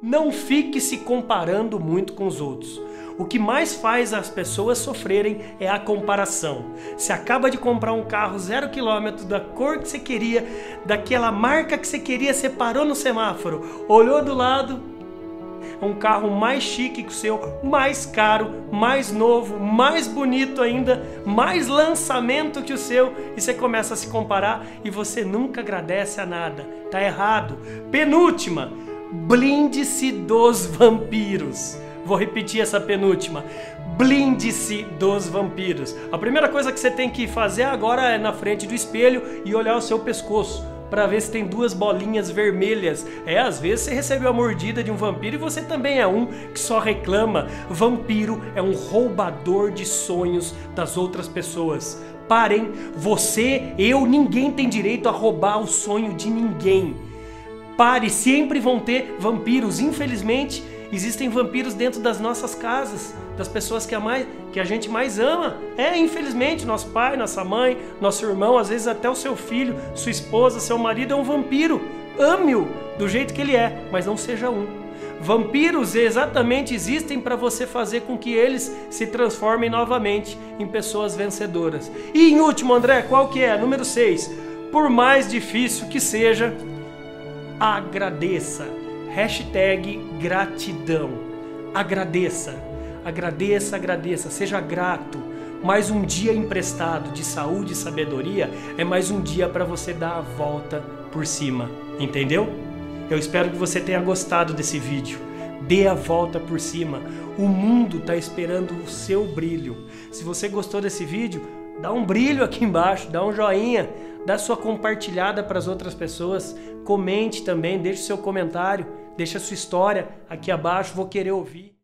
Não fique se comparando muito com os outros. O que mais faz as pessoas sofrerem é a comparação. Você acaba de comprar um carro zero quilômetro da cor que você queria, daquela marca que você queria, você parou no semáforo, olhou do lado, um carro mais chique que o seu, mais caro, mais novo, mais bonito ainda, mais lançamento que o seu, e você começa a se comparar e você nunca agradece a nada. Tá errado. Penúltima, blinde-se dos vampiros. Vou repetir essa penúltima. Blinde-se dos vampiros. A primeira coisa que você tem que fazer agora é na frente do espelho e olhar o seu pescoço para ver se tem duas bolinhas vermelhas. É, às vezes você recebeu a mordida de um vampiro e você também é um que só reclama. Vampiro é um roubador de sonhos das outras pessoas. Parem, você, eu, ninguém tem direito a roubar o sonho de ninguém. Pare, sempre vão ter vampiros, infelizmente Existem vampiros dentro das nossas casas, das pessoas que a, mais, que a gente mais ama. É, infelizmente, nosso pai, nossa mãe, nosso irmão, às vezes até o seu filho, sua esposa, seu marido é um vampiro. Ame-o do jeito que ele é, mas não seja um. Vampiros exatamente existem para você fazer com que eles se transformem novamente em pessoas vencedoras. E em último, André, qual que é? Número 6. Por mais difícil que seja, agradeça. Hashtag gratidão. Agradeça, agradeça, agradeça, seja grato. Mais um dia emprestado de saúde e sabedoria é mais um dia para você dar a volta por cima, entendeu? Eu espero que você tenha gostado desse vídeo. Dê a volta por cima. O mundo está esperando o seu brilho. Se você gostou desse vídeo, dá um brilho aqui embaixo, dá um joinha, dá sua compartilhada para as outras pessoas, comente também, deixe seu comentário. Deixa sua história aqui abaixo, vou querer ouvir.